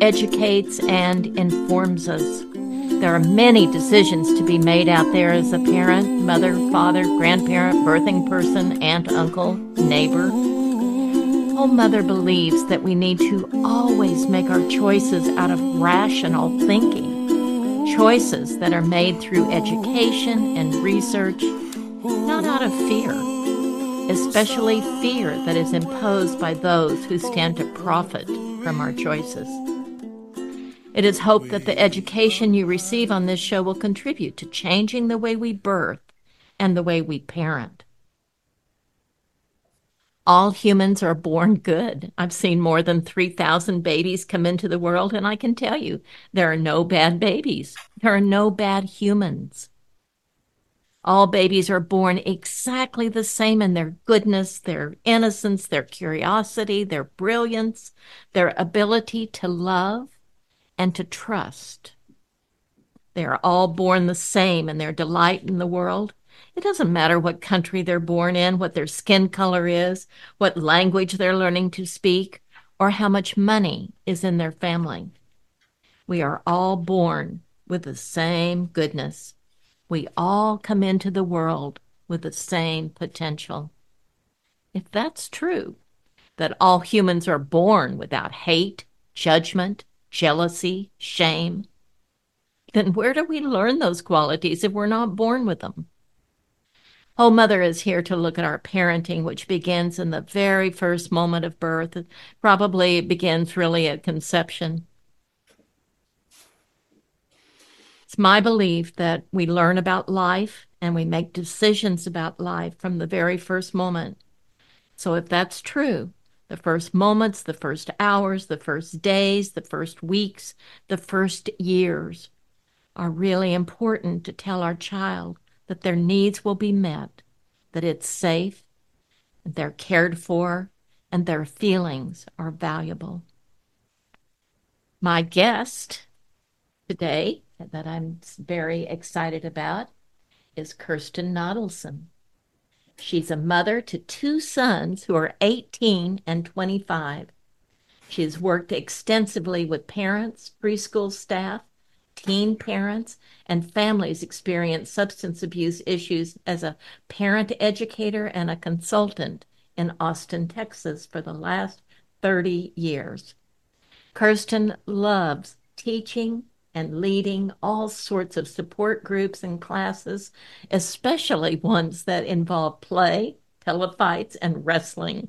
educates and informs us. There are many decisions to be made out there as a parent, mother, father, grandparent, birthing person, aunt, uncle, neighbor. Whole Mother believes that we need to always make our choices out of rational thinking, choices that are made through education and research, not out of fear, especially fear that is imposed by those who stand to profit from our choices. It is hoped that the education you receive on this show will contribute to changing the way we birth and the way we parent. All humans are born good. I've seen more than 3,000 babies come into the world, and I can tell you there are no bad babies. There are no bad humans. All babies are born exactly the same in their goodness, their innocence, their curiosity, their brilliance, their ability to love and to trust. They are all born the same in their delight in the world. It doesn't matter what country they're born in, what their skin color is, what language they're learning to speak, or how much money is in their family. We are all born with the same goodness. We all come into the world with the same potential. If that's true, that all humans are born without hate, judgment, jealousy, shame, then where do we learn those qualities if we're not born with them? Whole Mother is here to look at our parenting, which begins in the very first moment of birth. Probably It begins really at conception. It's my belief that we learn about life and we make decisions about life from the very first moment. So, if that's true, the first moments, the first hours, the first days, the first weeks, the first years are really important to tell our child that their needs will be met, that it's safe, that they're cared for, and their feelings are valuable. My guest today, that I'm very excited about, is Kirsten Nodelson. She's a mother to two sons who are 18 and 25. She has worked extensively with parents, preschool staff, teen parents, and families experience substance abuse issues as a parent educator and a consultant in Austin, Texas for the last 30 years. Kirsten loves teaching and leading all sorts of support groups and classes, especially ones that involve play, pillow fights, and wrestling.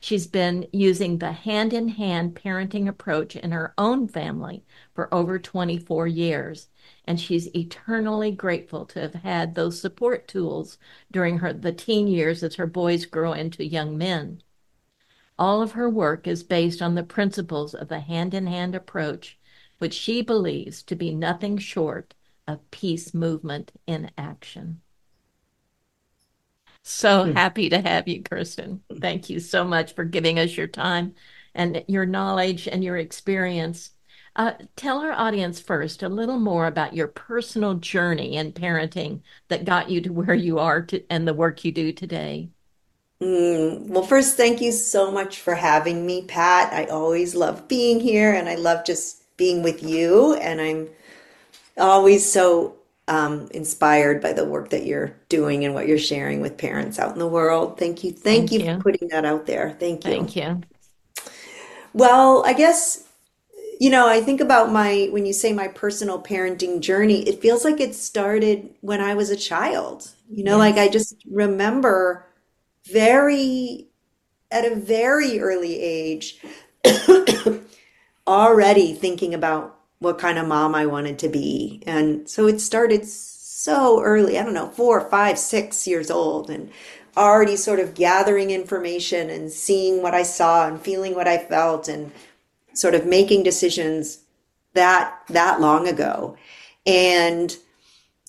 She's been using the hand in hand parenting approach in her own family for over 24 years, and she's eternally grateful to have had those support tools during her the teen years as her boys grow into young men. All of her work is based on the principles of the hand in hand approach which she believes to be nothing short of peace movement in action. So hmm. happy to have you, Kirsten. Thank you so much for giving us your time and your knowledge and your experience. Uh, tell our audience first a little more about your personal journey in parenting that got you to where you are to, and the work you do today. Mm, well, first, thank you so much for having me, Pat. I always love being here and I love just being with you. And I'm always so um, inspired by the work that you're doing and what you're sharing with parents out in the world. Thank you. Thank, Thank you, you for putting that out there. Thank you. Thank you. Well, I guess you know, I think about my, when you say my personal parenting journey, it feels like it started when I was a child. You know, yes. like I just remember very, at a very early age, already thinking about what kind of mom I wanted to be. And so it started so early, I don't know, four, five, six years old, and already sort of gathering information and seeing what I saw and feeling what I felt and sort of making decisions that that long ago. And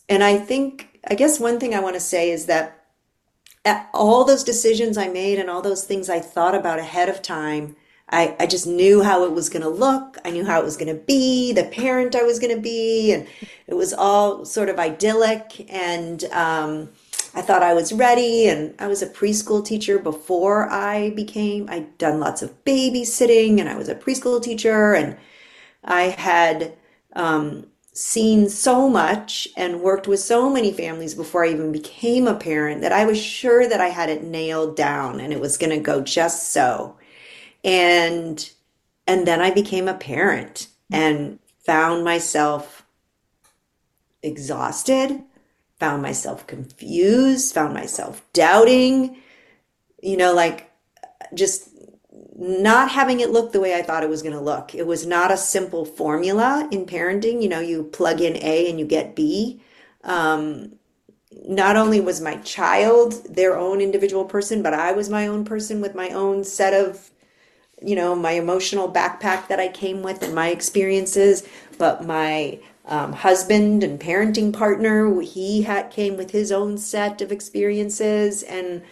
and I think I guess one thing I want to say is that all those decisions I made and all those things I thought about ahead of time I, I just knew how it was going to look. I knew how it was going to be, the parent I was going to be. And it was all sort of idyllic. And, um, I thought I was ready, and I was a preschool teacher before I became, I'd done lots of babysitting, and I was a preschool teacher, and I had um, seen so much and worked with so many families before I even became a parent that I was sure that I had it nailed down and it was going to go just so. And and then I became a parent and found myself exhausted, found myself confused, found myself doubting, you know, like just not having it look the way I thought it was going to look. It was not a simple formula in parenting. You know, you plug in A and you get B. Um, not only was my child their own individual person, but I was my own person with my own set of, you know, my emotional backpack that I came with and my experiences. But my um, husband and parenting partner, he had came with his own set of experiences and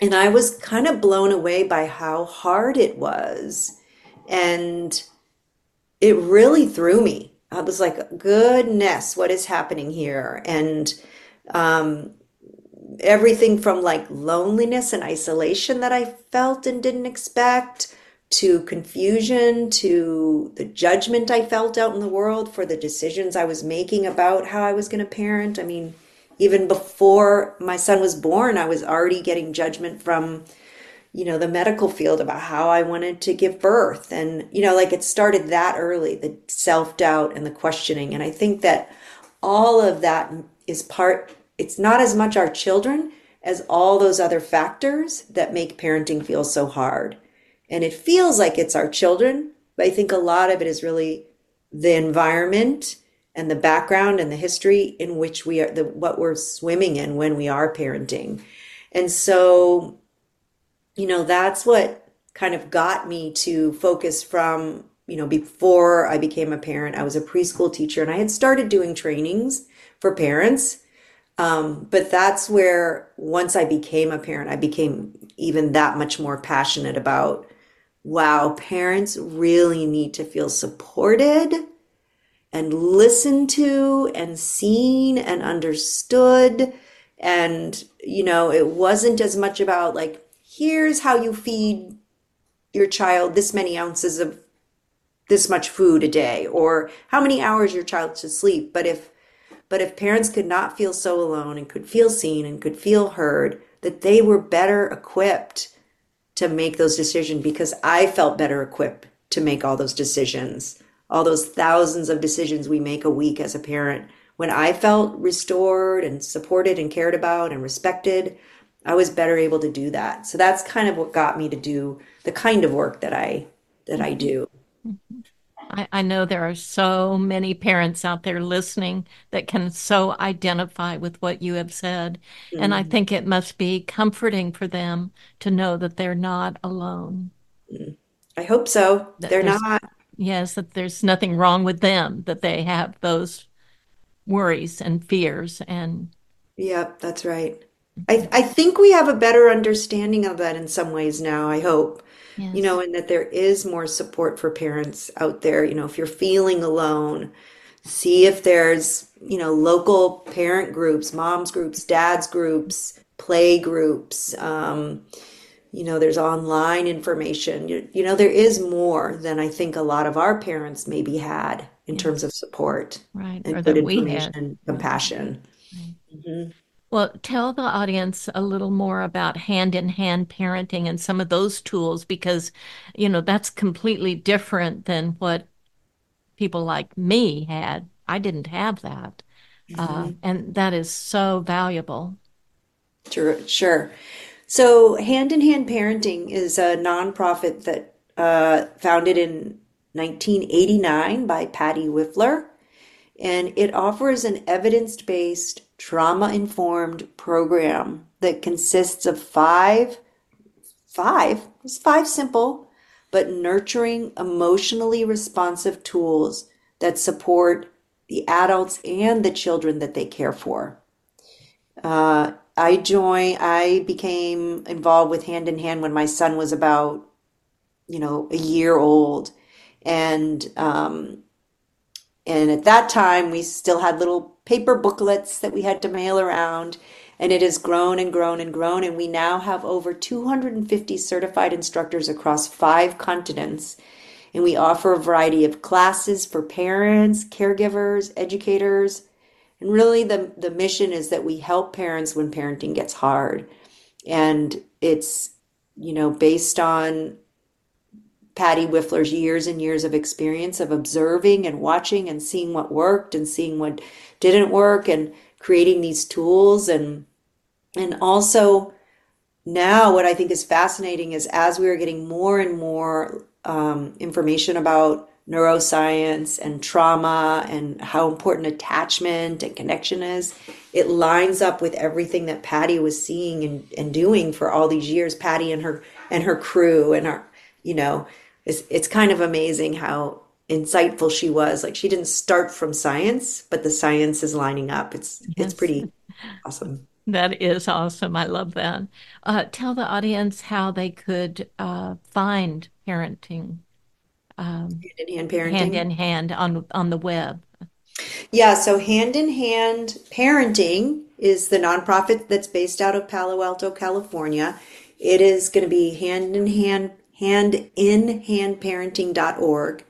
and I was kind of blown away by how hard it was. And it really threw me. I was like, goodness, what is happening here? And um, everything from like loneliness and isolation that I felt and didn't expect to confusion to the judgment I felt out in the world for the decisions I was making about how I was going to parent. I mean, even before my son was born, I was already getting judgment from, you know, the medical field about how I wanted to give birth. And, you know, like it started that early, the self doubt and the questioning. And I think that all of that is part, it's not as much our children as all those other factors that make parenting feel so hard. And it feels like it's our children, but I think a lot of it is really the environment and the background and the history in which we are the what we're swimming in when we are parenting. And so you know that's what kind of got me to focus from you know before i became a parent. I was a preschool teacher and i had started doing trainings for parents um, but that's where once i became a parent i became even that much more passionate about wow parents really need to feel supported and listened to and seen and understood. And, you know, it wasn't as much about like, here's how you feed your child this many ounces of this much food a day or how many hours your child should sleep. But if, but if parents could not feel so alone and could feel seen and could feel heard, that they were better equipped to make those decisions because I felt better equipped to make all those decisions all those thousands of decisions we make a week as a parent. When I felt restored and supported and cared about and respected, I was better able to do that. So that's kind of what got me to do the kind of work that I that I mm-hmm. do. Mm-hmm. I, I know there are so many parents out there listening that can so identify with what you have said. Mm-hmm. And I mm-hmm. think it must be comforting for them to know that they're not alone. Mm. I hope so. That they're not yes, that there's nothing wrong with them, that they have those worries and fears and Yep, that's right. I I think we have a better understanding of that in some ways now, I hope. Yes. You know, and that there is more support for parents out there. You know, if you're feeling alone, see if there's, you know, local parent groups, moms groups, dads groups, play groups. Um, you know there's online information you, you, know there is more than i think a lot of our parents maybe had in yes. terms of support right and or good information and compassion right. mm-hmm. Well tell the audience a little more about hand in hand parenting and some of those tools because you know that's completely different than what people like me had. I didn't have that uh, mm-hmm. uh, and that is so valuable. Sure sure. So, Hand in Hand Parenting is a nonprofit that uh, founded in 1989 by Patty Wipfler, and it offers an evidence based, trauma informed program that consists of five, five, it's five simple, but nurturing, emotionally responsive tools that support the adults and the children that they care for. Uh, I joined, I became involved with Hand in Hand when my son was about, you know, a year old. And, um, and at that time, we still had little paper booklets that we had to mail around. And it has grown and grown and grown. And we now have over 250 certified instructors across five continents. And we offer a variety of classes for parents, caregivers, educators. And really, the, the mission is that we help parents when parenting gets hard. And it's, you know, based on Patty Wipfler's years and years of experience of observing and watching and seeing what worked and seeing what didn't work and creating these tools and and also now what I think is fascinating is as we are getting more and more um, information about neuroscience and trauma and how important attachment and connection is, it lines up with everything that Patty was seeing and, and doing for all these years. Patty and her and her crew and our, you know, it's, it's kind of amazing how insightful she was. Like she didn't start from science, but the science is lining up. It's yes. it's pretty awesome. That is awesome. I love that. Uh, tell the audience how they could uh, find parenting. Um, hand in hand parenting. Hand in hand on on the web. Yeah, so Hand in Hand Parenting is the nonprofit that's based out of Palo Alto, California. It is going to be hand in hand handinhandparenting.org.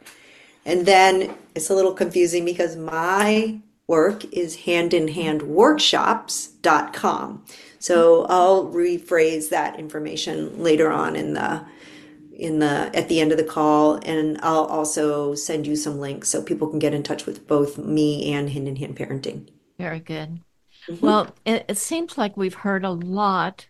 And then it's a little confusing because my work is handinhandworkshops.com. So I'll rephrase that information later on in the in the at the end of the call and I'll also send you some links so people can get in touch with both me and Hand in Hand Parenting. Very good. Mm-hmm. Well, it, it, seems like we've heard a lot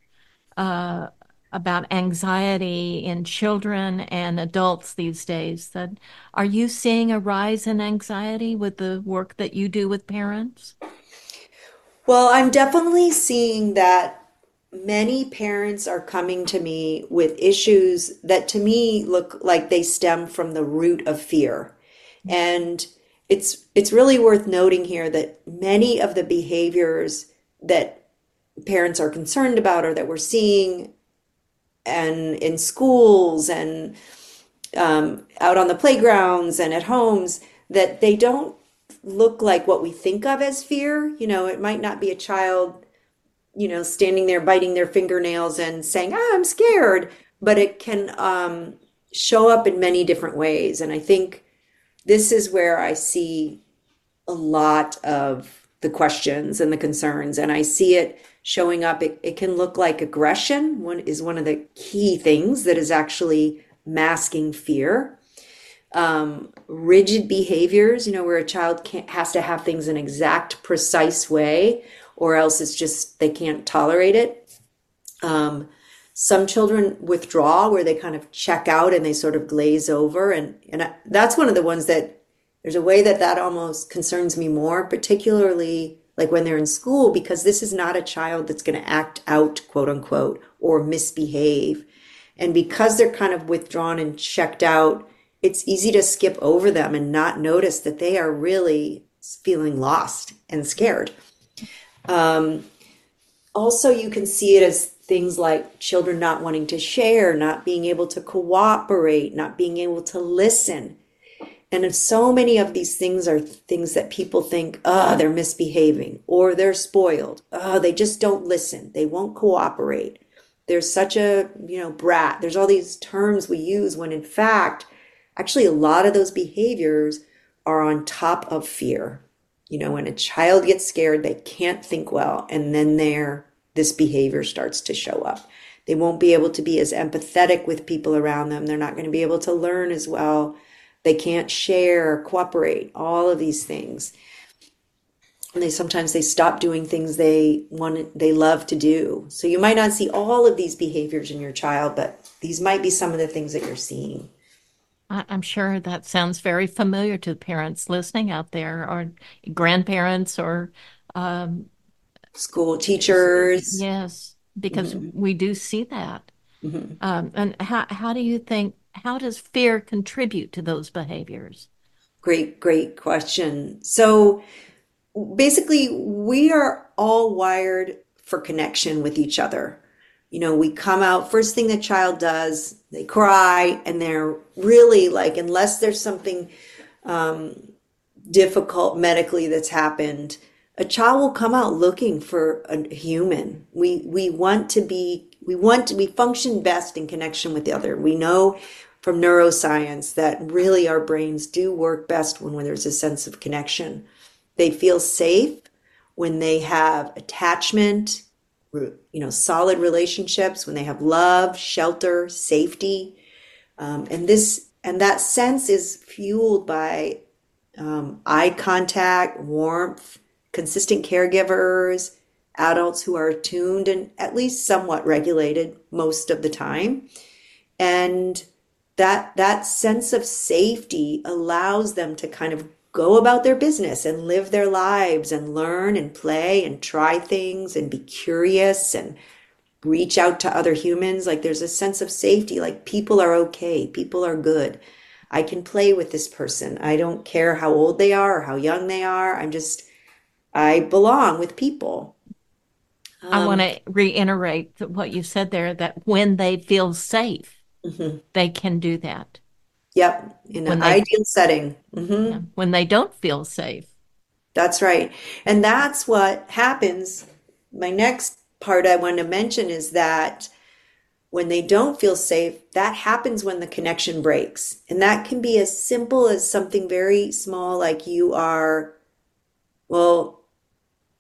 uh, about anxiety in children and adults these days. That are you seeing a rise in anxiety with the work that you do with parents? Well i'm definitely seeing that many parents are coming to me with issues that to me look like they stem from the root of fear. And it's it's really worth noting here that many of the behaviors that parents are concerned about or that we're seeing and in schools and um, out on the playgrounds and at homes that they don't look like what we think of as fear. You know, it might not be a child, you know, standing there biting their fingernails and saying, ah, I'm scared, but it can um, show up in many different ways. And I think this is where I see a lot of the questions and the concerns. And I see it showing up. It, it can look like aggression. One is one of the key things that is actually masking fear. Um, rigid behaviors, you know, where a child can't, has to have things in exact, precise way, or else it's just they can't tolerate it. Um, some children withdraw where they kind of check out and they sort of glaze over, and and I, that's one of the ones that there's a way that that almost concerns me more, particularly like when they're in school, because this is not a child that's going to act out, quote unquote, or misbehave. And because they're kind of withdrawn and checked out, it's easy to skip over them and not notice that they are really feeling lost and scared. Um, also, you can see it as things like children not wanting to share, not being able to cooperate, not being able to listen. And so many of these things are things that people think, oh, they're misbehaving or they're spoiled. Oh, they just don't listen. They won't cooperate. There's such a, you know, brat. There's all these terms we use when in fact, actually a lot of those behaviors are on top of fear. You know, when a child gets scared, they can't think well. And then there, this behavior starts to show up. They won't be able to be as empathetic with people around them. They're not going to be able to learn as well they can't share, cooperate, all of these things. And they sometimes they stop doing things they want they love to do. So you might not see all of these behaviors in your child, but these might be some of the things that you're seeing. I'm sure that sounds very familiar to parents listening out there, or grandparents, or um, school teachers. Yes, because mm-hmm. we do see that. Mm-hmm. Um, and how how do you think how does fear contribute to those behaviors? Great, great question. So basically, we are all wired for connection with each other. You know, we come out, first thing the child does, they cry, and they're really like, unless there's something um, difficult medically that's happened, a child will come out looking for a human. We we want to be we want to we function best in connection with the other. We know from neuroscience that really our brains do work best when, when there's a sense of connection. They feel safe when they have attachment, you know, solid relationships, when they have love, shelter, safety. Um, and this and that sense is fueled by um, eye contact, warmth, consistent caregivers, adults who are attuned and at least somewhat regulated most of the time. And that that sense of safety allows them to kind of go about their business and live their lives and learn and play and try things and be curious and reach out to other humans. Like there's a sense of safety like people are okay people are good. I can play with this person. I don't care how old they are or how young they are. I'm just I belong with people. Um, I want to reiterate what you said there that when they feel safe, mm-hmm. they can do that. Yep, in when an they, ideal setting. Mm-hmm. Yeah, when they don't feel safe. That's right. And that's what happens. My next part I want to mention is that when they don't feel safe, that happens when the connection breaks. And that can be as simple as something very small, like you are, well,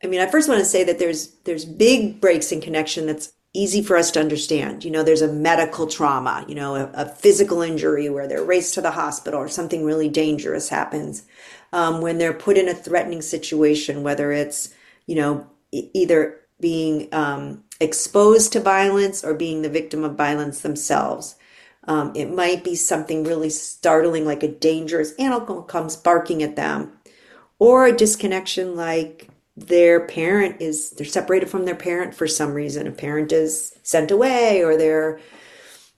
I mean, I first want to say that there's there's big breaks in connection that's easy for us to understand. You know, there's a medical trauma, you know, a, a physical injury where they're raced to the hospital or something really dangerous happens. Um, when they're put in a threatening situation, whether it's, you know, e- either being um, exposed to violence or being the victim of violence themselves. Um, it might be something really startling, like a dangerous animal comes barking at them, or a disconnection like their parent is they're separated from their parent for some reason. A parent is sent away or they're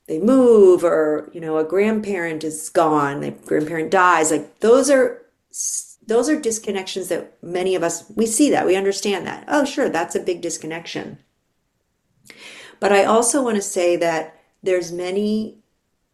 they move or you know a grandparent is gone the grandparent dies. Like those are those are disconnections that many of us we see that we understand that. Oh sure that's a big disconnection. But i also want to say that there's many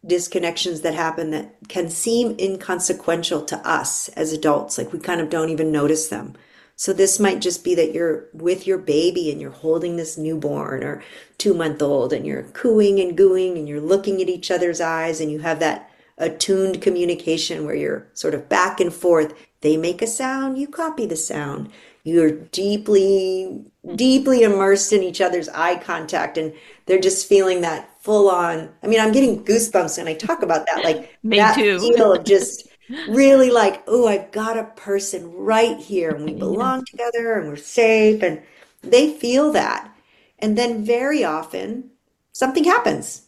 disconnections that happen that can seem inconsequential to us as adults. Like we kind of don't even notice them so this might just be that you're with your baby and you're holding this newborn or two month old and you're cooing and gooing and you're looking at each other's eyes and you have that attuned communication where you're sort of back and forth. They make a sound, you copy the sound. You're deeply, deeply immersed in each other's eye contact and they're just feeling that full on. I mean, I'm getting goosebumps when I talk about that. Like Me that too. feel of just really like, oh, I've got a person right here and we belong together and we're safe. And they feel that. And then very often something happens.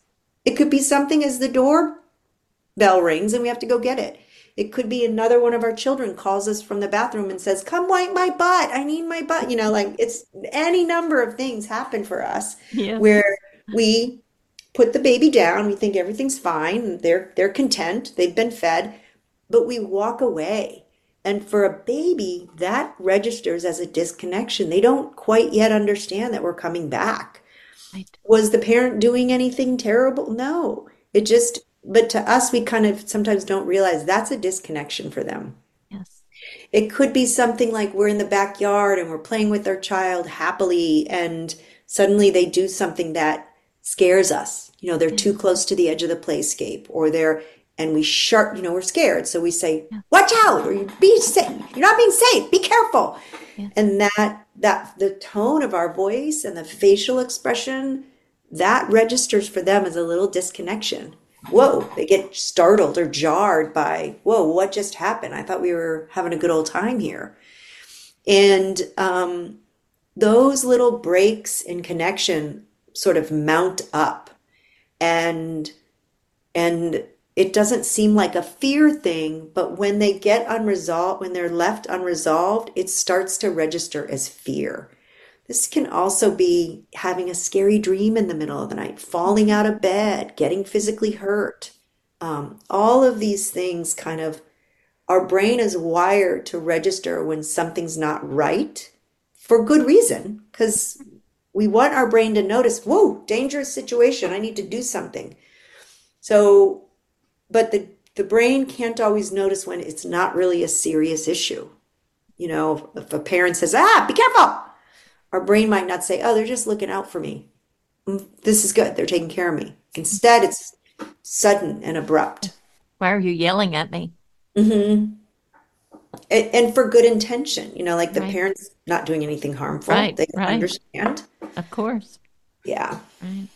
It could be something as the door bell rings and we have to go get it. It could be another one of our children calls us from the bathroom and says, Come wipe my butt. I need my butt. You know, like it's any number of things happen for us yeah. where we put the baby down, we think everything's fine, they're they're content, they've been fed, but we walk away. And for a baby, that registers as a disconnection. They don't quite yet understand that we're coming back. Right. Was the parent doing anything terrible? No. It just, but to us, we kind of sometimes don't realize that's a disconnection for them. Yes. It could be something like we're in the backyard and we're playing with our child happily, and suddenly they do something that scares us. You know, they're too close to the edge of the playscape, or they're and we sharp, you know, we're scared. So we say, watch out, or you be safe. You're not being safe. Be careful. Yeah. And that, that the tone of our voice and the facial expression, that registers for them as a little disconnection. Whoa, they get startled or jarred by, whoa, what just happened? I thought we were having a good old time here. And um, those little breaks in connection sort of mount up and and it doesn't seem like a fear thing, but when they get unresolved, when they're left unresolved, it starts to register as fear. This can also be having a scary dream in the middle of the night, falling out of bed, getting physically hurt. Um, all of these things kind of, our brain is wired to register when something's not right for good reason, because we want our brain to notice, whoa, dangerous situation, I need to do something. So but the the brain can't always notice when it's not really a serious issue You know, if a parent says, ah, be careful, our brain might not say, oh, they're just looking out for me. Mm, this is good. They're taking care of me. Instead, it's sudden and abrupt. Why are you yelling at me? Mm-hmm. And, and for good intention, you know, like the Right. parents not doing anything harmful. Right, They right. understand. Of course. Yeah. Right.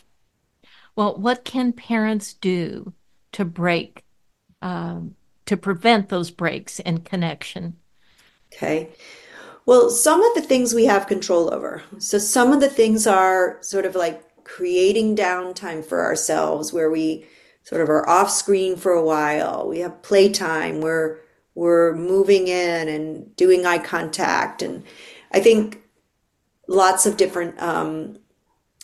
Well, what can parents do to break, um, to prevent those breaks in connection? Okay. Well, some of the things we have control over. So some of the things are sort of like creating downtime for ourselves where we sort of are off screen for a while. We have playtime where we're moving in and doing eye contact. And I think lots of different um,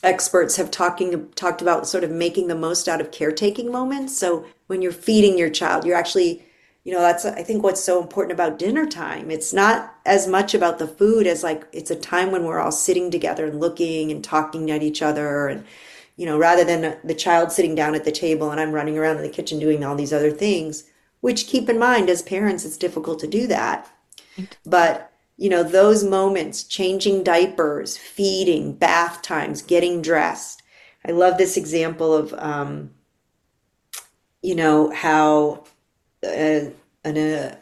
experts have talking talked about sort of making the most out of caretaking moments. So when you're feeding your child, you're actually, you know, that's I think what's so important about dinner time. It's not as much about the food as like it's a time when we're all sitting together and looking and talking at each other and you know, rather than the child sitting down at the table and I'm running around in the kitchen doing all these other things, which keep in mind as parents it's difficult to do that. But, you know, those moments, changing diapers, feeding, bath times, getting dressed. I love this example of, um, you know, how uh, an, a,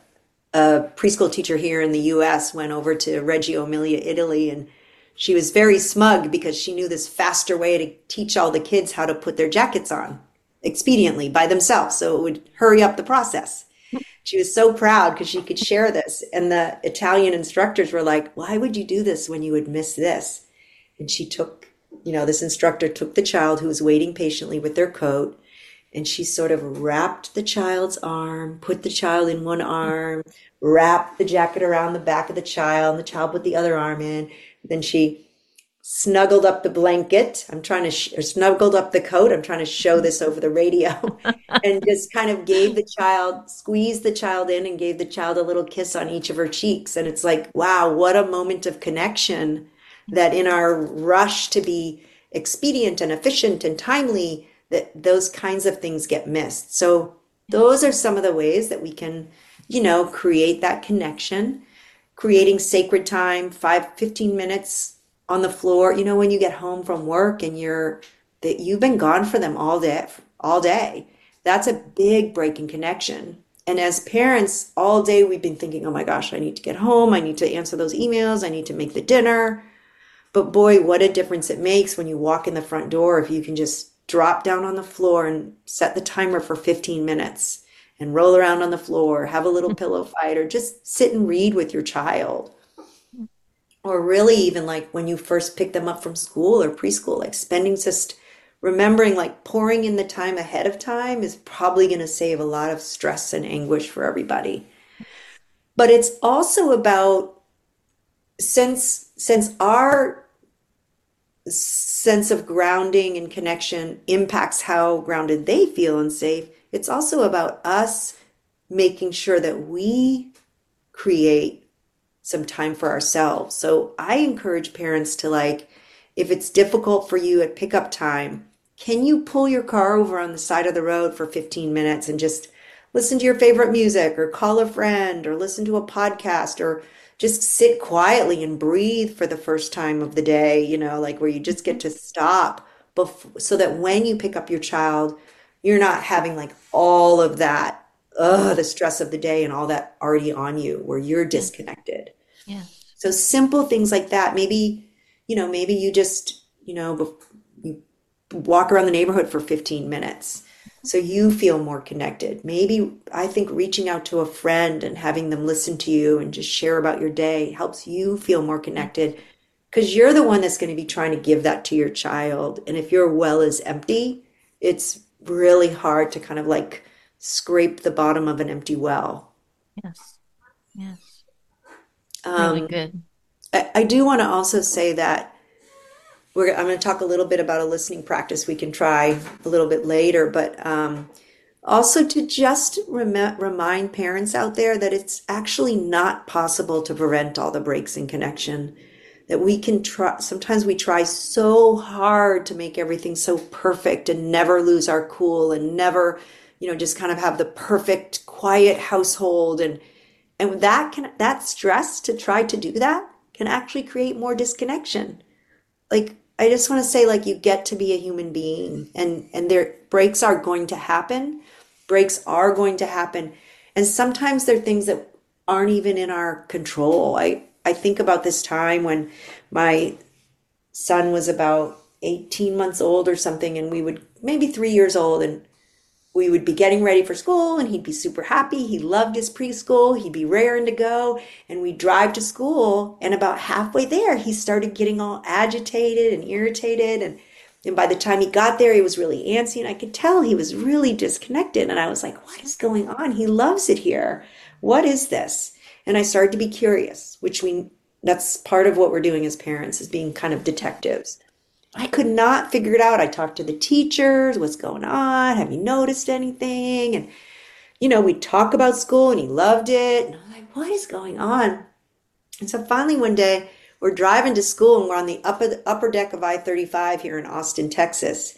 a preschool teacher here in the US went over to Reggio Emilia, Italy, and she was very smug because she knew this faster way to teach all the kids how to put their jackets on expediently by themselves. So it would hurry up the process. She was so proud because she could share this. And the Italian instructors were like, Why would you do this when you would miss this? And she took, you know, this instructor took the child who was waiting patiently with their coat and she sort of wrapped the child's arm, put the child in one arm, wrapped the jacket around the back of the child, and the child put the other arm in. Then she snuggled up the blanket. I'm trying to, sh- or snuggled up the coat. I'm trying to show mm-hmm. this over the radio and just kind of gave the child, squeezed the child in and gave the child a little kiss on each of her cheeks. And it's like, wow, what a moment of connection that in our rush to be expedient and efficient and timely, that those kinds of things get missed. So those are some of the ways that we can, you know, create that connection, creating sacred time, five, 15 minutes on the floor. You know, when you get home from work and you're that you've been gone for them all day, all day. That's a big break in connection. And as parents, all day we've been thinking, oh my gosh, I need to get home. I need to answer those emails. I need to make the dinner. But boy, what a difference it makes when you walk in the front door if you can just drop down on the floor and set the timer for 15 minutes and roll around on the floor, have a little pillow fight, or just sit and read with your child. Or really, even like when you first pick them up from school or preschool, like spending just remembering like pouring in the time ahead of time is probably going to save a lot of stress and anguish for everybody. But it's also about since since our sense of grounding and connection impacts how grounded they feel and safe, it's also about us making sure that we create some time for ourselves. So I encourage parents to like, if it's difficult for you at pickup time, can you pull your car over on the side of the road for 15 minutes and just listen to your favorite music or call a friend or listen to a podcast or just sit quietly and breathe for the first time of the day, you know, like where you just get to stop so that when you pick up your child, you're not having like all of that, uh, the stress of the day and all that already on you where you're disconnected. Yeah. So simple things like that. Maybe, you know, maybe you just, you know, you walk around the neighborhood for 15 minutes so you feel more connected. Maybe I think reaching out to a friend and having them listen to you and just share about your day helps you feel more connected because you're the one that's going to be trying to give that to your child. And if your well is empty, it's really hard to kind of like scrape the bottom of an empty well. Yes. Yes. Um, Really good. I, I do want to also say that we're, I'm going to talk a little bit about a listening practice we can try a little bit later, but um, also to just rem- remind parents out there that it's actually not possible to prevent all the breaks in connection. That we can try, sometimes we try so hard to make everything so perfect and never lose our cool and never, you know, just kind of have the perfect, quiet household. And And that can that stress to try to do that can actually create more disconnection. Like I just want to say like you get to be a human being and and there breaks are going to happen. Breaks are going to happen. And sometimes they're things that aren't even in our control. I I think about this time when my son was about 18 months old or something and we would maybe 3 years old and we would be getting ready for school and he'd be super happy. He loved his preschool. He'd be raring to go. And we'd drive to school. And about halfway there, he started getting all agitated and irritated. And, and by the time he got there, he was really antsy. And I could tell he was really disconnected. And I was like, what is going on? He loves it here. What is this? And I started to be curious, which we, that's part of what we're doing as parents is being kind of detectives. I could not figure it out. I talked to the teachers, what's going on? Have you noticed anything? And, you know, we'd talk about school and he loved it. And I'm like, what is going on? And so finally one day we're driving to school and we're on the upper, upper deck of I-35 here in Austin, Texas.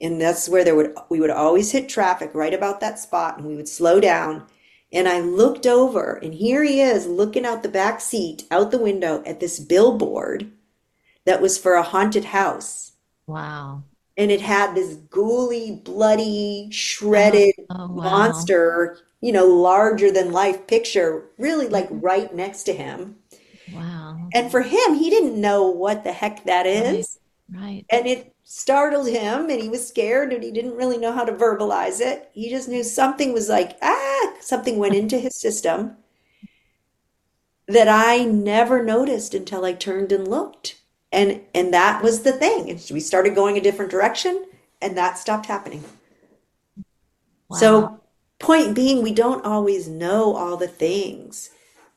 And that's where there would, we would always hit traffic right about that spot and we would slow down. And I looked over and here he is looking out the back seat, out the window at this billboard that was for a haunted house. Wow. And it had this ghouly, bloody, shredded Oh, oh, wow. monster, you know, larger than life picture, really like right next to him. Wow. And for him, he didn't know what the heck that is. Right. Right. And it startled him and he was scared and he didn't really know how to verbalize it. He just knew something was like, ah, something went into his system that I never noticed until I turned and looked. And and that was the thing. And we started going a different direction and that stopped happening. Wow. So point being, we don't always know all the things.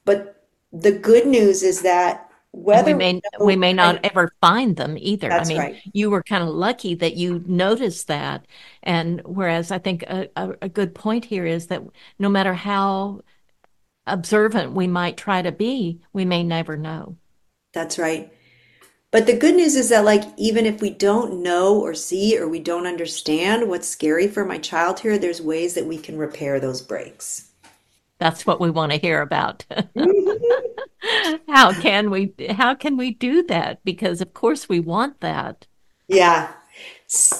But the good news is that And we whether we may we know, may and not ever find them either. I mean, right. you were kind of lucky that you noticed that. And whereas I think a, a, a good point here is that no matter how observant we might try to be, we may never know. That's right. But the good news is that, like, even if we don't know or see or we don't understand what's scary for my child here, there's ways that we can repair those breaks. That's what we want to hear about. Mhm. How can we how can we do that? Because of course we want that. Yeah.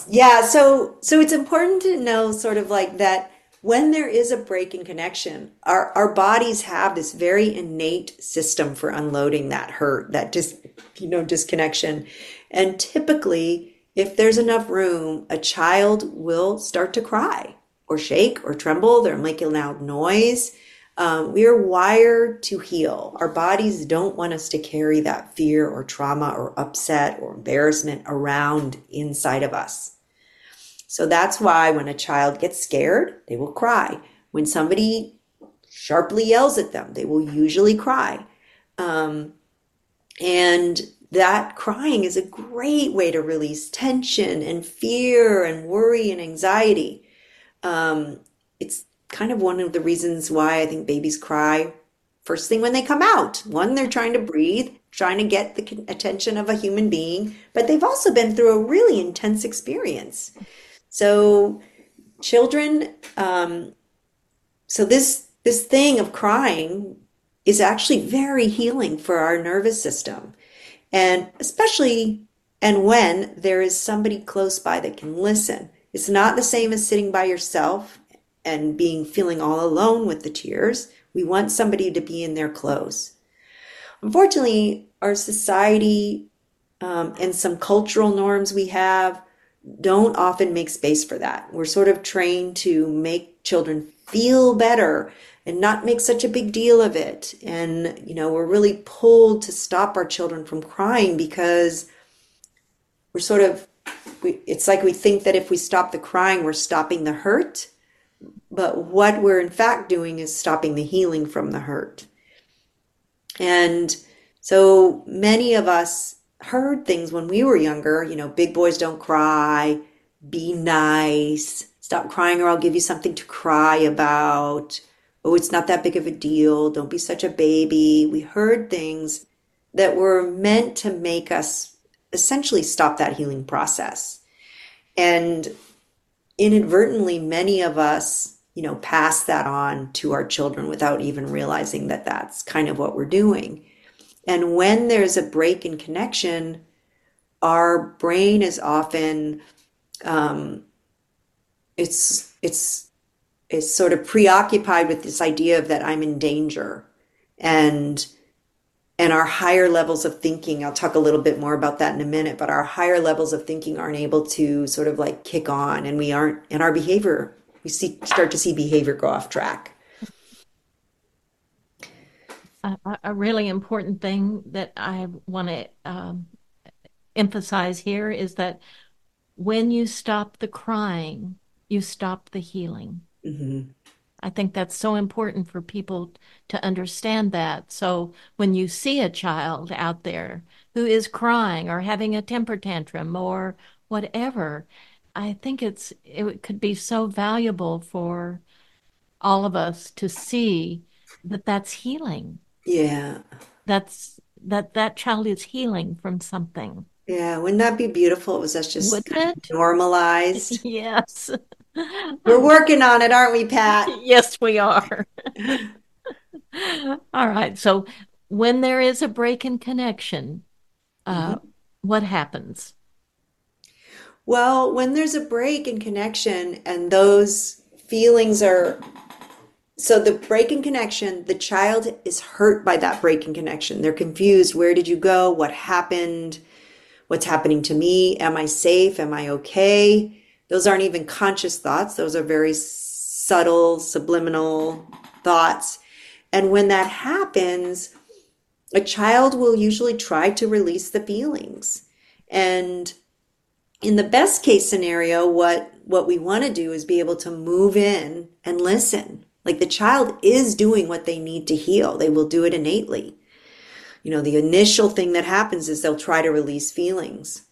Yeah, so so it's important to know sort of like that when there is a break in connection, our our bodies have this very innate system for unloading that hurt, that just you know disconnection. And typically, if there's enough room, a child will start to cry or shake or tremble. They'll make a loud noise. Um, we are wired to heal. Our bodies don't want us to carry that fear or trauma or upset or embarrassment around inside of us. So that's why when a child gets scared, they will cry. When somebody sharply yells at them, they will usually cry. Um, and that crying is a great way to release tension and fear and worry and anxiety. Um, it's kind of one of the reasons why I think babies cry first thing when they come out. One, they're trying to breathe, trying to get the attention of a human being, but they've also been through a really intense experience. So, children, um, so this this thing of crying is actually very healing for our nervous system, and especially and when there is somebody close by that can listen. It's not the same as sitting by yourself and being feeling all alone with the tears. We want somebody to be in there close. Unfortunately, our society um, and some cultural norms we have don't often make space for that. We're sort of trained to make children feel better and not make such a big deal of it. And, you know, we're really pulled to stop our children from crying because we're sort of, we, it's like we think that if we stop the crying, we're stopping the hurt. But what we're in fact doing is stopping the healing from the hurt. And so many of us heard things when we were younger, you know, big boys don't cry, be nice, stop crying or I'll give you something to cry about. Oh, it's not that big of a deal. Don't be such a baby. We heard things that were meant to make us essentially stop that healing process. And inadvertently, many of us you know, pass that on to our children without even realizing that that's kind of what we're doing. And when there's a break in connection, our brain is often um, it's it's it's sort of preoccupied with this idea of that I'm in danger. And and our higher levels of thinking i'll talk a little bit more about that in a minute but our higher levels of thinking aren't able to sort of like kick on and we aren't and our behavior we see start to see behavior go off track a, a really important thing that i want to um, emphasize here is that when you stop the crying you stop the healing mm-hmm. I think that's so important for people to understand that. So when you see a child out there who is crying or having a temper tantrum or whatever, I think it's it could be so valuable for all of us to see that that's healing. Yeah. That's that that child is healing from something. Yeah, wouldn't that be beautiful? It was just normalized. yes. We're working on it, aren't we, Pat? yes, we are. All right. So when there is a break in connection, uh, mm-hmm. what happens? Well, when there's a break in connection and those feelings are so the break in connection, the child is hurt by that break in connection. They're confused. Where did you go? What happened? What's happening to me? Am I safe? Am I okay? Those aren't even conscious thoughts. Those are very subtle, subliminal thoughts. And when that happens, a child will usually try to release the feelings. And in the best case scenario, what, what we want to do is be able to move in and listen. Like the child is doing what they need to heal. They will do it innately. You know, the initial thing that happens is they'll try to release feelings.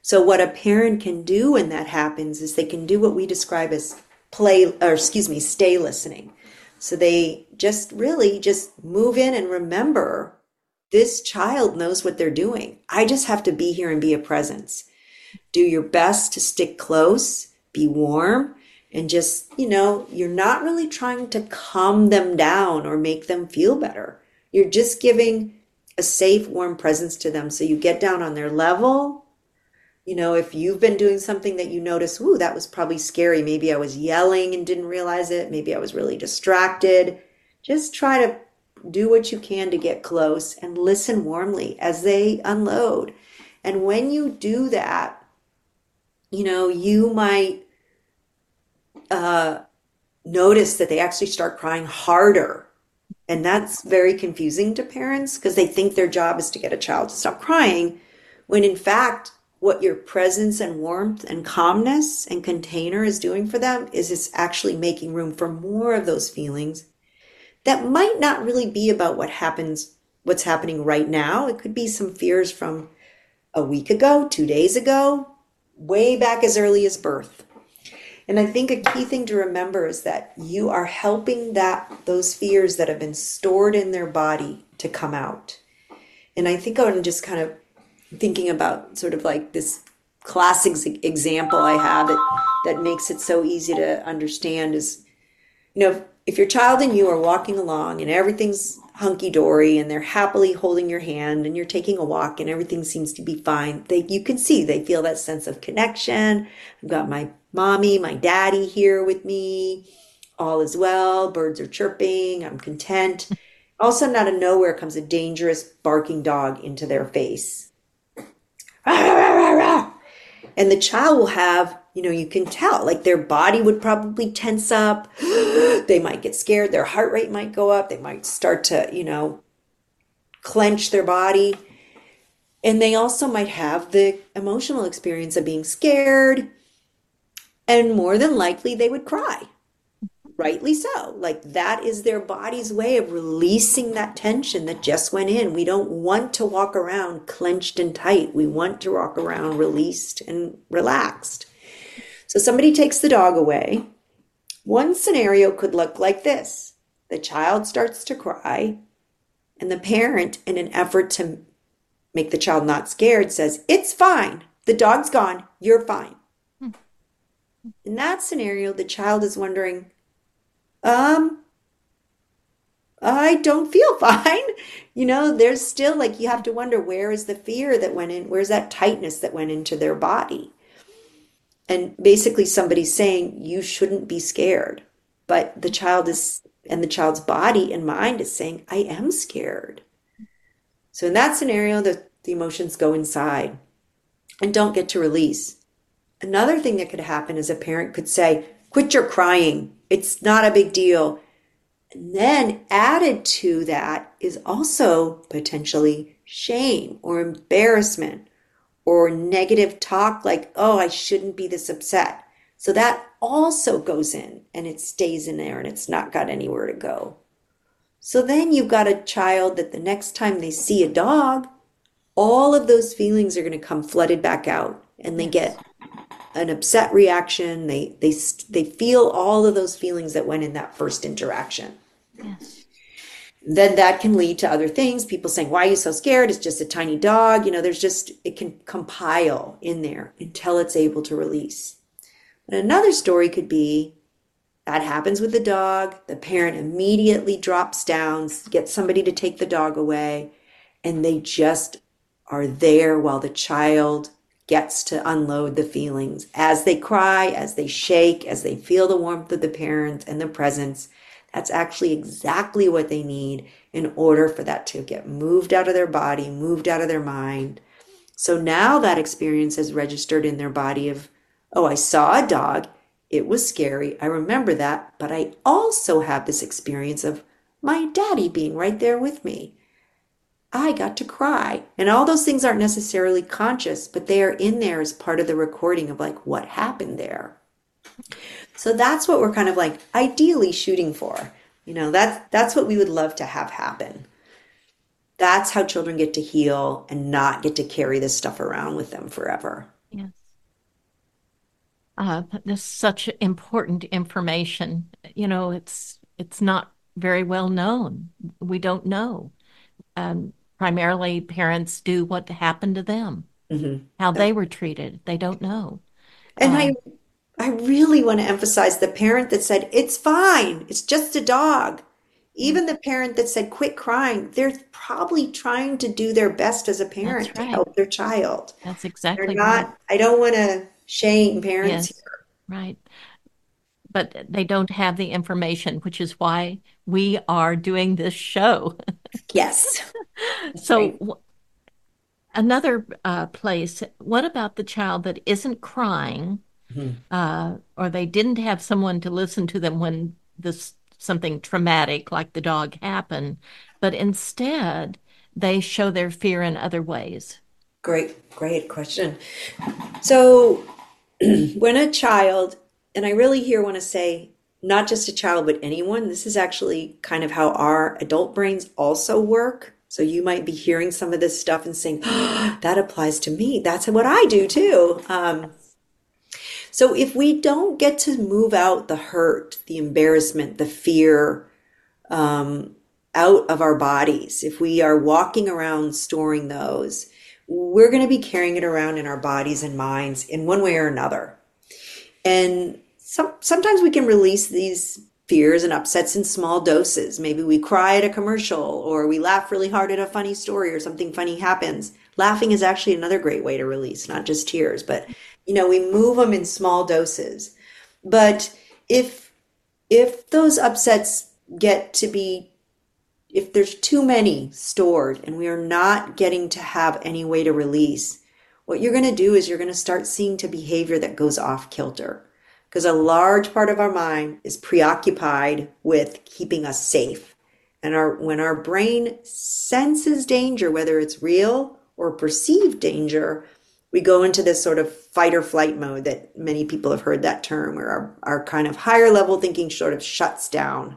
So what a parent can do when that happens is they can do what we describe as play or excuse me, stay listening. So they just really just move in and remember this child knows what they're doing. I just have to be here and be a presence. Do your best to stick close, be warm, and just, you know, you're not really trying to calm them down or make them feel better. You're just giving a safe, warm presence to them. So you get down on their level you know, if you've been doing something that you notice, ooh, that was probably scary. Maybe I was yelling and didn't realize it. Maybe I was really distracted. Just try to do what you can to get close and listen warmly as they unload. And when you do that, you know, you might uh, notice that they actually start crying harder. And that's very confusing to parents because they think their job is to get a child to stop crying, when in fact, what your presence and warmth and calmness and container is doing for them is it's actually making room for more of those feelings that might not really be about what happens what's happening right now it could be some fears from a week ago 2 days ago way back as early as birth and i think a key thing to remember is that you are helping that those fears that have been stored in their body to come out. And i think I'm just kind of thinking about sort of like this classic example I have that that makes it so easy to understand is, you know, if your child and you are walking along and everything's hunky dory and they're happily holding your hand and you're taking a walk and everything seems to be fine, they you can see they feel that sense of connection. I've got my mommy, my daddy here with me. All is well. Birds are chirping. I'm content. All of a sudden, out of nowhere comes a dangerous barking dog into their face and the child will have, you know, you can tell, like their body would probably tense up. they might get scared. Their heart rate might go up. They might start to, you know, clench their body. And they also might have the emotional experience of being scared. And more than likely, they would cry rightly so. Like that is their body's way of releasing that tension that just went in. We don't want to walk around clenched and tight. We want to walk around released and relaxed. So somebody takes the dog away. One scenario could look like this the child starts to cry, and the parent, in an effort to make the child not scared, says, It's fine. The dog's gone. You're fine. Hmm. In that scenario, the child is wondering, Um, I don't feel fine. You know, there's still like you have to wonder where is the fear that went in, where's that tightness that went into their body? And basically, somebody's saying you shouldn't be scared, but the child is, and the child's body and mind is saying, I am scared. So, in that scenario, the, the emotions go inside and don't get to release. Another thing that could happen is a parent could say, Quit your crying. It's not a big deal. And then added to that is also potentially shame or embarrassment or negative talk like, oh, I shouldn't be this upset. So that also goes in and it stays in there and it's not got anywhere to go. So then you've got a child that the next time they see a dog, all of those feelings are going to come flooded back out and they get an upset reaction. They, they, they feel all of those feelings that went in that first interaction. Yes. Then that can lead to other things. People saying, Why are you so scared? It's just a tiny dog. You know, there's just, it can compile in there until it's able to release. But another story could be that happens with the dog. The parent immediately drops down, gets somebody to take the dog away, and they just are there while the child gets to unload the feelings. As they cry, as they shake, as they feel the warmth of the parent and the presence, that's actually exactly what they need in order for that to get moved out of their body, moved out of their mind. So now that experience is registered in their body of, oh, I saw a dog. It was scary. I remember that. But I also have this experience of my daddy being right there with me. I got to cry. And all those things aren't necessarily conscious, but they are in there as part of the recording of like what happened there. So that's what we're kind of like ideally shooting for. You know, that's that's what we would love to have happen. That's how children get to heal and not get to carry this stuff around with them forever. Yes. Uh, this such important information. You know, it's it's not very well known. We don't know. Um, primarily, parents do what happened to them, mm-hmm. how they were treated. They don't know. And um, I really want to emphasize the parent that said, it's fine, it's just a dog. Even the parent that said, quit crying, they're probably trying to do their best as a parent right. to help their child. That's exactly they're not, right. I don't want to shame parents yes, here. Right. But they don't have the information, which is why we are doing this show. Yes. so, right. another uh, place, what about the child that isn't crying? Mm-hmm. uh, or they didn't have someone to listen to them when this something traumatic like the dog happened, but instead they show their fear in other ways. Great, great question. So, when a child, and I really here want to say, not just a child, but anyone, this is actually kind of how our adult brains also work. So you might be hearing some of this stuff and saying, oh, that applies to me. That's what I do too. Um, so if we don't get to move out the hurt, the embarrassment, the fear um, out of our bodies, if we are walking around storing those, we're going to be carrying it around in our bodies and minds in one way or another. And some, sometimes we can release these fears and upsets in small doses. Maybe we cry at a commercial or we laugh really hard at a funny story or something funny happens. Laughing is actually another great way to release, not just tears, but you know, we move them in small doses. But if if those upsets get to be if there's too many stored and we are not getting to have any way to release, what you're going to do is you're going to start seeing to behavior that goes off kilter. Because a large part of our mind is preoccupied with keeping us safe. And our, when our brain senses danger, whether it's real or perceived danger, we go into this sort of fight or flight mode that many people have heard that term where our, our kind of higher level thinking sort of shuts down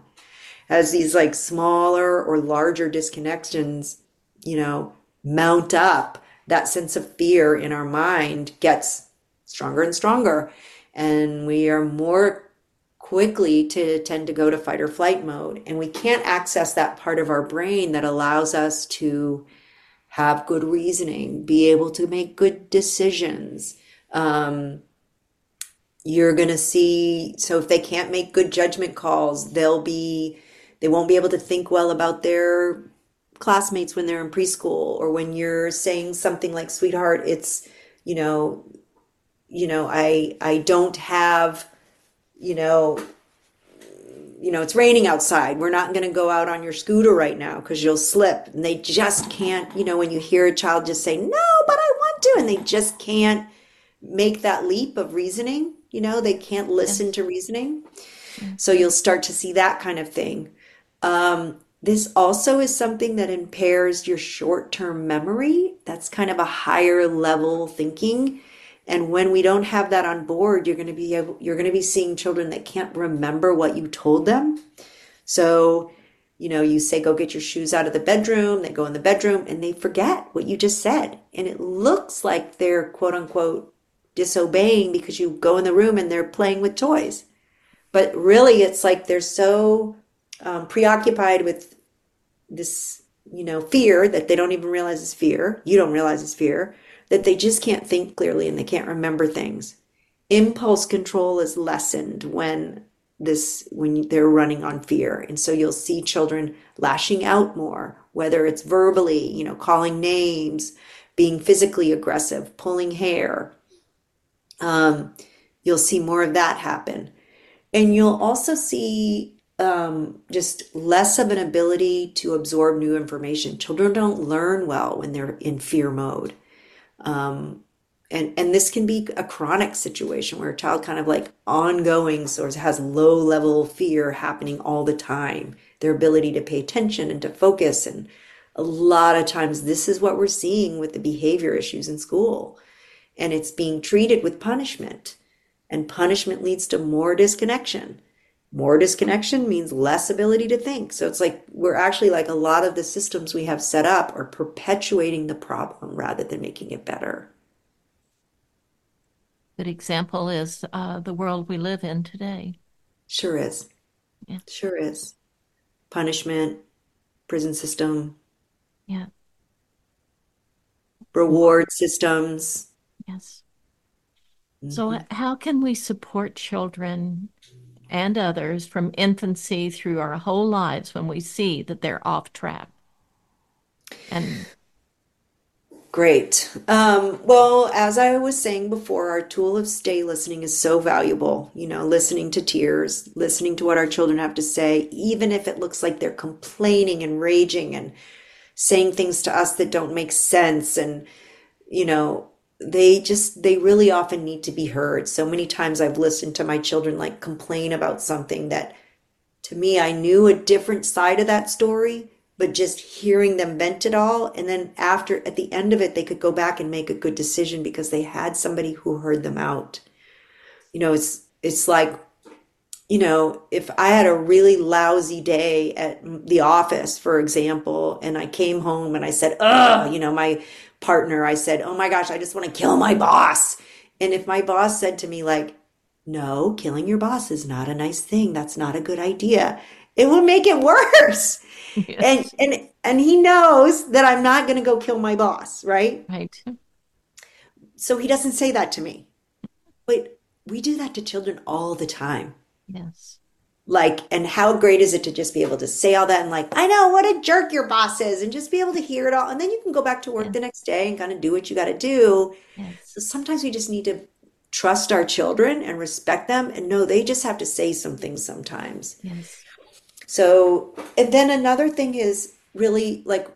as these like smaller or larger disconnections you know mount up. That sense of fear in our mind gets stronger and stronger and we are more quickly to tend to go to fight or flight mode. And we can't access that part of our brain that allows us to have good reasoning, be able to make good decisions, um, you're going to see, so if they can't make good judgment calls, they'll be, they won't be able to think well about their classmates when they're in preschool or when you're saying something like sweetheart it's you know you know i i don't have you know you know it's raining outside. We're not going to go out on your scooter right now because you'll slip. And they just can't you know when you hear a child just say no but i want to and they just can't make that leap of reasoning you know they can't listen to reasoning. So you'll start to see that kind of thing. Um, this also is something that impairs your short term memory. That's kind of a higher level thinking. And when we don't have that on board, you're going to be able, you're going to be seeing children that can't remember what you told them. So, you know, you say, go get your shoes out of the bedroom. They go in the bedroom and they forget what you just said. And it looks like they're quote unquote disobeying because you go in the room and they're playing with toys. But really, it's like they're so um, preoccupied with this, you know, fear that they don't even realize is fear. You don't realize is fear, that they just can't think clearly and they can't remember things. Impulse control is lessened when this when they're running on fear and so you'll see children lashing out more whether it's verbally you know calling names being physically aggressive pulling hair um, you'll see more of that happen and you'll also see um, just less of an ability to absorb new information. Children don't learn well when they're in fear mode. Um, and, and this can be a chronic situation where a child kind of like ongoing sort has low level fear happening all the time. Their ability to pay attention and to focus. And a lot of times, this is what we're seeing with the behavior issues in school. And it's being treated with punishment. And punishment leads to more disconnection more disconnection means less ability to think. So it's like we're actually like a lot of the systems we have set up are perpetuating the problem rather than making it better. Good example is uh, the world we live in today. Sure is. Yeah. Sure is. Punishment, prison system. Yeah. Reward systems. Yes. Mm-hmm. So, how can we support children and others from infancy through our whole lives when we see that they're off track. And Great. Um, well, as I was saying before, our tool of stay listening is so valuable. You know, listening to tears, listening to what our children have to say, even if it looks like they're complaining and raging and saying things to us that don't make sense. And, you know, they just they really often need to be heard. So many times i've listened to my children like complain about something that to me i knew a different side of that story but just hearing them vent it all. And then after at the end of it they could go back and make a good decision because they had somebody who heard them out. You know it's it's like you know if i had a really lousy day at the office for example and i came home and i said oh you know my partner, I said, Oh my gosh, I just want to kill my boss. And if my boss said to me, like, no, killing your boss is not a nice thing. That's not a good idea. It will make it worse. Yes. And and and he knows that I'm not going to go kill my boss, right? Right. So he doesn't say that to me. But we do that to children all the time. Yes like and how great is it to just be able to say all that and like i know what a jerk your boss is and just be able to hear it all and then you can go back to work yeah. the next day and kind of do what you got to do yes. so sometimes we just need to trust our children and respect them and know they just have to say some things sometimes yes so and then another thing is really like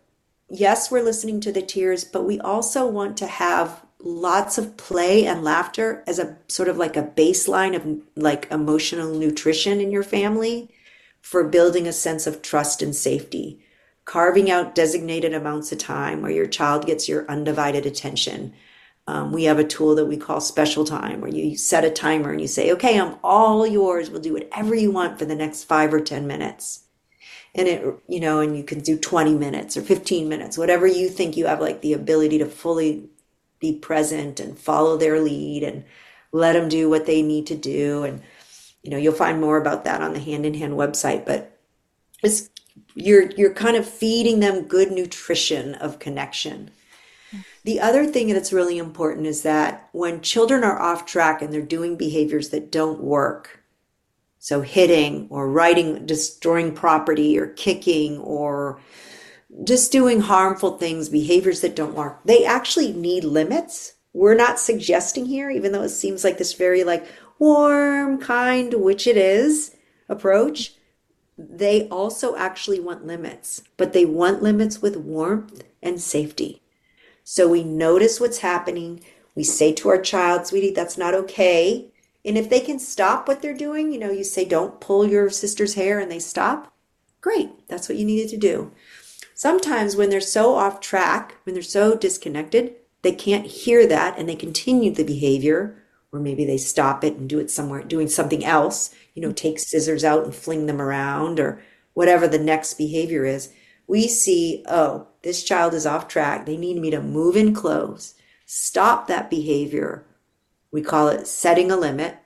yes we're listening to the tears but we also want to have lots of play and laughter as a sort of like a baseline of like emotional nutrition in your family for building a sense of trust and safety. Carving out designated amounts of time where your child gets your undivided attention. Um, we have a tool that we call special time where you set a timer and you say, okay, I'm all yours. We'll do whatever you want for the next five or 10 minutes. And it, you know, and you can do 20 minutes or 15 minutes, whatever you think you have like the ability to fully be present and follow their lead and let them do what they need to do. And you know you'll find more about that on the hand in hand website but it's you're you're kind of feeding them good nutrition of connection. The other thing that's really important is that when children are off track and they're doing behaviors that don't work, so hitting or writing, destroying property or kicking or just doing harmful things, behaviors that don't work, they actually need limits. We're not suggesting here, even though it seems like this very like warm, kind, which it is approach. They also actually want limits, but they want limits with warmth and safety. So we notice what's happening. We say to our child, sweetie, that's not okay. And if they can stop what they're doing, you know, you say, don't pull your sister's hair and they stop, great. That's what you needed to do. Sometimes when they're so off track, when they're so disconnected, they can't hear that and they continue the behavior, or maybe they stop it and do it somewhere, doing something else, you know, take scissors out and fling them around or whatever the next behavior is we see, oh, this child is off track. They need me to move in close, stop that behavior. We call it setting a limit,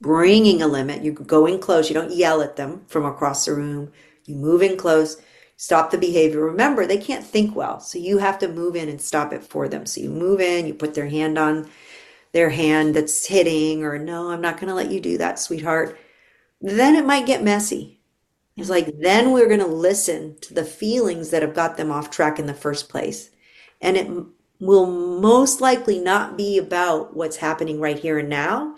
bringing a limit. You go in close. You don't yell at them from across the room. You move in close, stop the behavior. Remember, they can't think well. So you have to move in and stop it for them. So you move in, you put their hand on their hand that's hitting, or no, I'm not going to let you do that, sweetheart. Then it might get messy it's like, then we're going to listen to the feelings that have got them off track in the first place. And it will most likely not be about what's happening right here and now.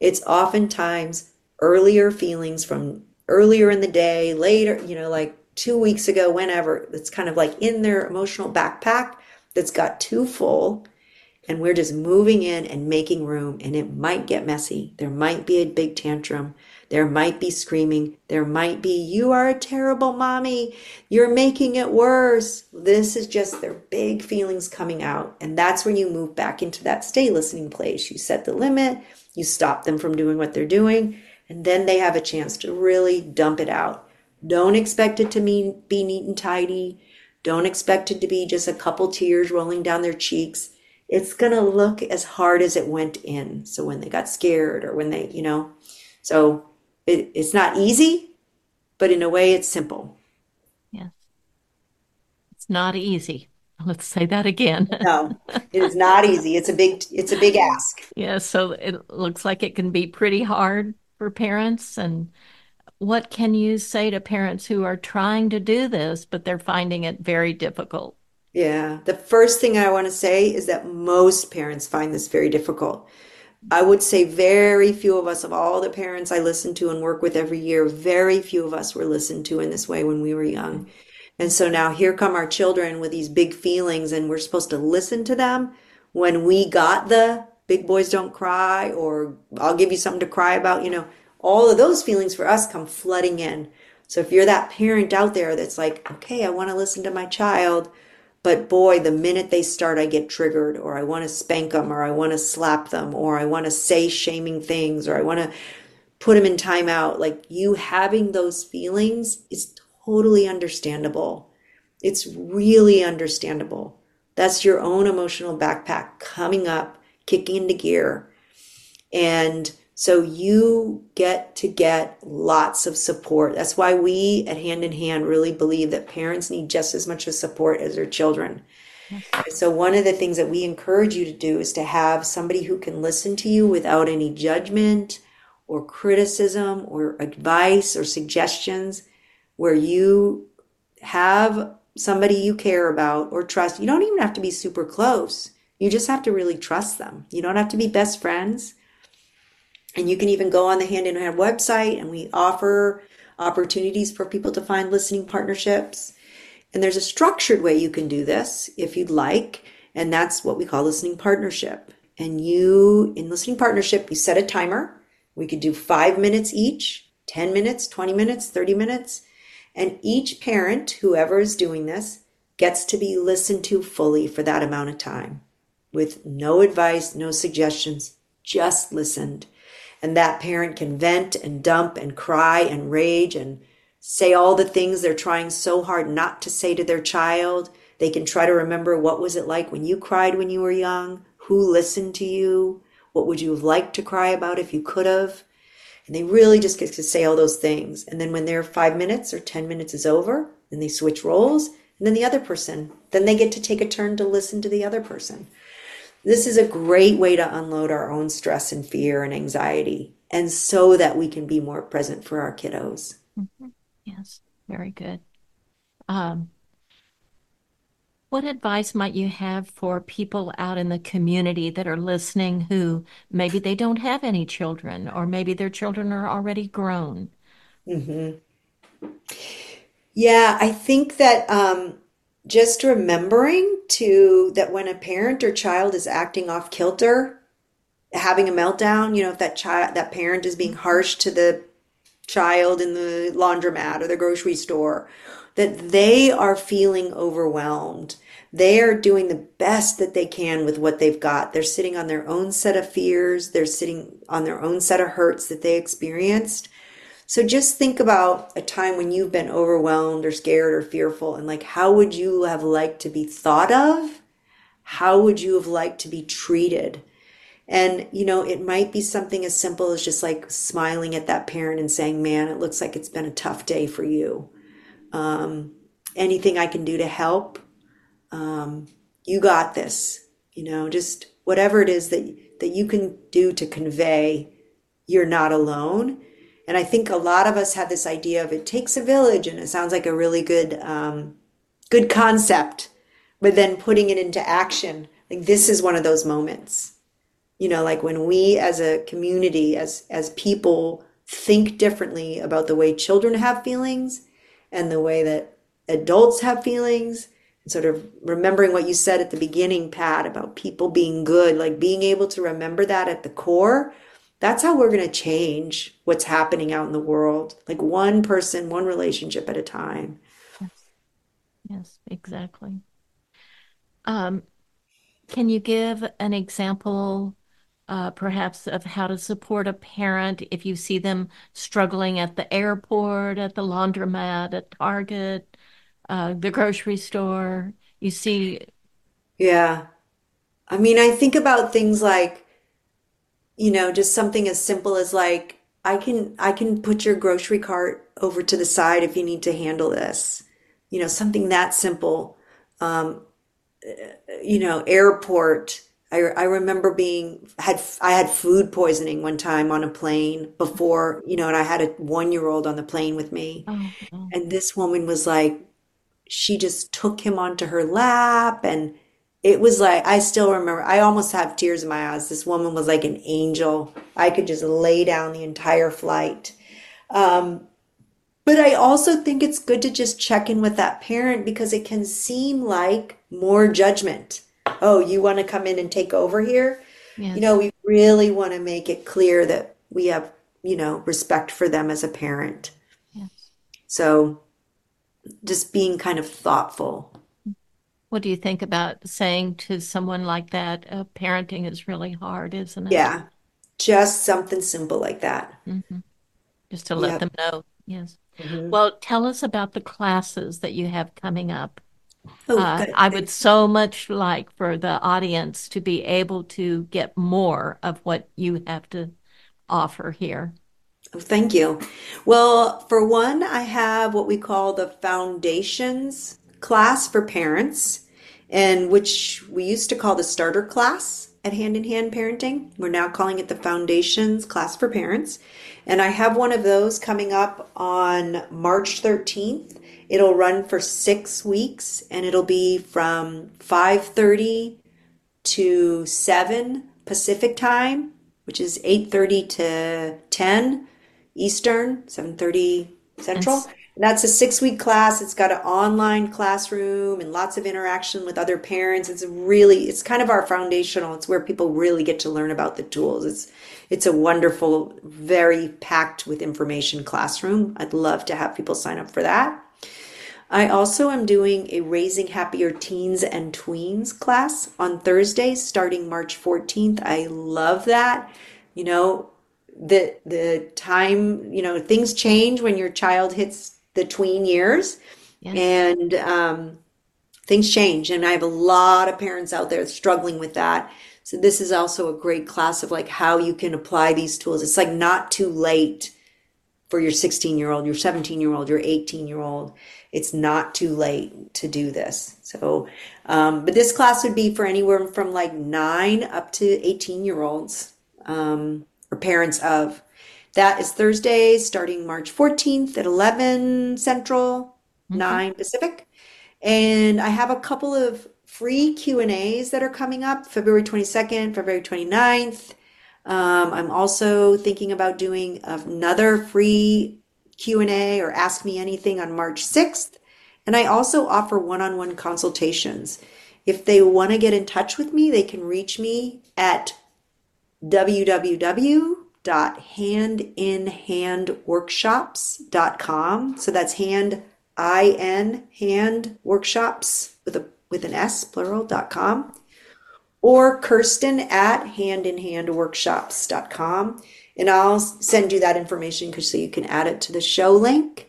It's oftentimes earlier feelings from earlier in the day, later, you know, like two weeks ago, whenever, that's kind of like in their emotional backpack that's got too full. And we're just moving in and making room, and it might get messy. There might be a big tantrum. There might be screaming. There might be, you are a terrible mommy. You're making it worse. This is just their big feelings coming out. And that's when you move back into that stay listening place. You set the limit, you stop them from doing what they're doing, and then they have a chance to really dump it out. Don't expect it to be, be neat and tidy. Don't expect it to be just a couple tears rolling down their cheeks. It's going to look as hard as it went in. So when they got scared or when they, you know, so it, it's not easy, but in a way, it's simple. Yes. It's not easy. Let's say that again. no, it is not easy. It's a big it's a big ask. Yeah, so it looks like it can be pretty hard for parents and what can you say to parents who are trying to do this but they're finding it very difficult? Yeah, the first thing I want to say is that most parents find this very difficult. I would say very few of us, of all the parents I listen to and work with every year, very few of us were listened to in this way when we were young. And so now here come our children with these big feelings, and we're supposed to listen to them when we got the big boys don't cry, or I'll give you something to cry about. You know, all of those feelings for us come flooding in. So if you're that parent out there that's like, okay, I want to listen to my child, but boy, the minute they start, I get triggered, or I want to spank them, or I want to slap them, or I want to say shaming things, or I want to put them in timeout. Like you having those feelings is totally understandable. It's really understandable. That's your own emotional backpack coming up, kicking into gear. And so you get to get lots of support. That's why we at Hand in Hand really believe that parents need just as much of support as their children. Yes. So one of the things that we encourage you to do is to have somebody who can listen to you without any judgment or criticism or advice or suggestions where you have somebody you care about or trust. You don't even have to be super close. You just have to really trust them. You don't have to be best friends and you can even go on the Hand in Hand website and we offer opportunities for people to find listening partnerships. And there's a structured way you can do this if you'd like. And that's what we call listening partnership. And you, in listening partnership, you set a timer. We could do five minutes each, 10 minutes, 20 minutes, 30 minutes. And each parent, whoever is doing this, gets to be listened to fully for that amount of time with no advice, no suggestions, just listened and that parent can vent and dump and cry and rage and say all the things they're trying so hard not to say to their child. They can try to remember what was it like when you cried when you were young? Who listened to you? What would you have liked to cry about if you could have? And they really just get to say all those things. And then when their five minutes or 10 minutes is over, then they switch roles and then the other person. Then they get to take a turn to listen to the other person. This is a great way to unload our own stress and fear and anxiety, and so that we can be more present for our kiddos. Mm-hmm. Yes, very good. Um, what advice might you have for people out in the community that are listening who maybe they don't have any children, or maybe their children are already grown? Mm-hmm. Yeah, I think that um, just remembering to that when a parent or child is acting off kilter, having a meltdown, you know, if that child that parent is being harsh to the child in the laundromat or the grocery store, that they are feeling overwhelmed. They are doing the best that they can with what they've got. They're sitting on their own set of fears, they're sitting on their own set of hurts that they experienced. So just think about a time when you've been overwhelmed or scared or fearful and like how would you have liked to be thought of? How would you have liked to be treated? And you know, it might be something as simple as just like smiling at that parent and saying, "Man, it looks like it's been a tough day for you. Um, anything I can do to help? Um, you got this." You know, just whatever it is that that you can do to convey you're not alone and I think a lot of us have this idea of it takes a village, and it sounds like a really good, um, good concept. But then putting it into action, like this is one of those moments. You know, like when we as a community, as as people, think differently about the way children have feelings and the way that adults have feelings and sort of remembering what you said at the beginning pat about people being good like being able to remember that at the core that's how we're going to change what's happening out in the world like one person one relationship at a time. Yes, yes exactly. Um, can you give an example uh, perhaps of how to support a parent if you see them struggling at the airport at the laundromat at target uh, the grocery store? You see yeah. I mean i think about things like you know, just something as simple as like, I can I can put your grocery cart over to the side if you need to handle this. You know, something that simple. Um, you know, airport. I, I remember being had I had food poisoning one time on a plane before you know, and I had a one year old on the plane with me, oh, oh. and this woman was like, she just took him onto her lap and it was like I still remember I almost have tears in my eyes. This woman was like an angel. I could just lay down the entire flight. Um, but I also think it's good to just check in with that parent because it can seem like more judgment. Oh, you want to come in and take over here? Yes. You know, we really want to make it clear that we have, you know, respect for them as a parent. Yes. So just being kind of thoughtful what do you think about saying to someone like that, uh, parenting is really hard, isn't it? Yeah, just something simple like that. Mm-hmm. Just to let yep. them know. Yes. Mm-hmm. Well, tell us about the classes that you have coming up. Oh, uh, I would so much like for the audience to be able to get more of what you have to offer here. Oh, thank you. Well, for one, I have what we call the foundations class for parents, and which we used to call the starter class at Hand in Hand Parenting. We're now calling it the Foundations class for parents. And I have one of those coming up on March 13th. It'll run for six weeks and it'll be from 5:30 to 7 Pacific time, which is 8:30 to 10 Eastern, 7:30 Central. That's a six week class. It's got an online classroom and lots of interaction with other parents. It's really, it's kind of our foundational. It's where people really get to learn about the tools. It's, it's a wonderful, very packed with information classroom. I'd love to have people sign up for that. I also am doing a Raising Happier Teens and Tweens class on Thursdays starting March 14th. I love that. You know, the the time, you know, things change when your child hits the tween years. Yes. And um, things change. And I have a lot of parents out there struggling with that. So this is also a great class of like how you can apply these tools. It's like not too late for your 16 year old, your 17 year old, your 18 year old. It's not too late to do this. So, um, but this class would be for anywhere from like nine up to 18 year olds um, or parents of. That is Thursday, starting March 14th at 11 Central, Mm-hmm. 9 Pacific. And I have a couple of free Q&As that are coming up February 22nd, February 29th. Um, I'm also thinking about doing another free Q&A or ask me anything on March 6th. And I also offer one-on-one consultations. If they want to get in touch with me, they can reach me at www.handinhandworkshops.com. So that's hand I N hand workshops with a with an S plural.com or Kirsten at handinhandworkshops.com. And I'll send you that information so you can add it to the show link.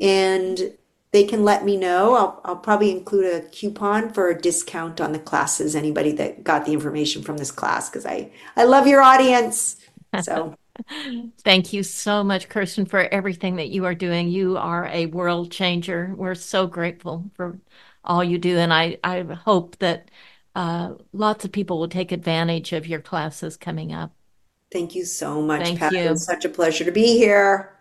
And they can let me know. I'll, I'll probably include a coupon for a discount on the classes, anybody that got the information from this class, because I, I love your audience. So Thank you so much, Kirsten, for everything that you are doing. You are a world changer. We're so grateful for all you do. And I, I hope that uh, lots of people will take advantage of your classes coming up. thank you so much, Thank Pat. you. It's such a pleasure to be here.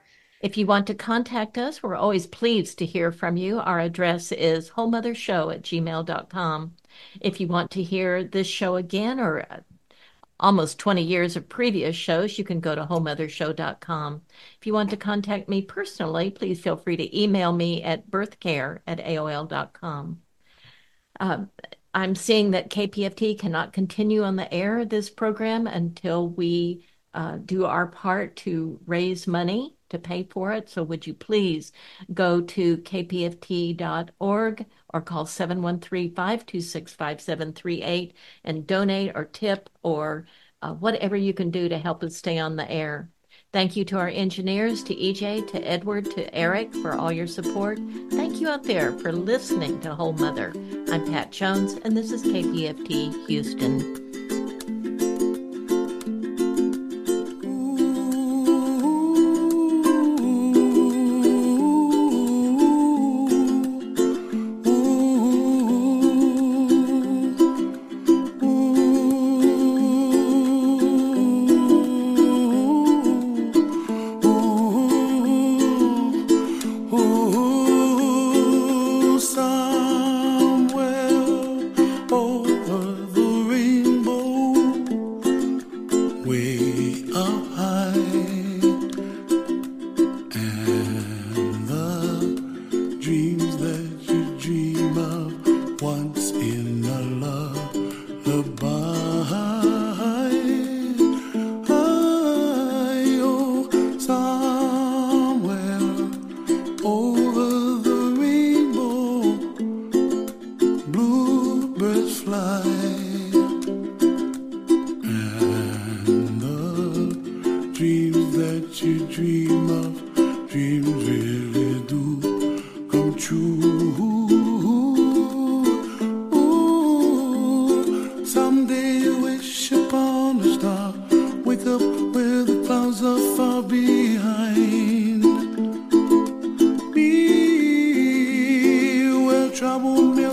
If you want to contact us, we're always pleased to hear from you. Our address is wholemothershow at gmail.com. If you want to hear this show again or almost 20 years of previous shows, you can go to wholemothershow.com. If you want to contact me personally, please feel free to email me at birthcare at aol.com. Um, I'm seeing that KPFT cannot continue on the air this program until we uh, do our part to raise money to pay for it. So would you please go to kpft.org or call 713-526-5738 and donate or tip or uh, whatever you can do to help us stay on the air. Thank you to our engineers, to EJ, to Edward, to Eric for all your support. Thank you out there for listening to Whole Mother. I'm Pat Jones, and this is KPFT Houston.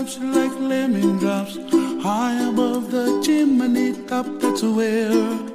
Melts like lemon drops high above the chimney top. That's where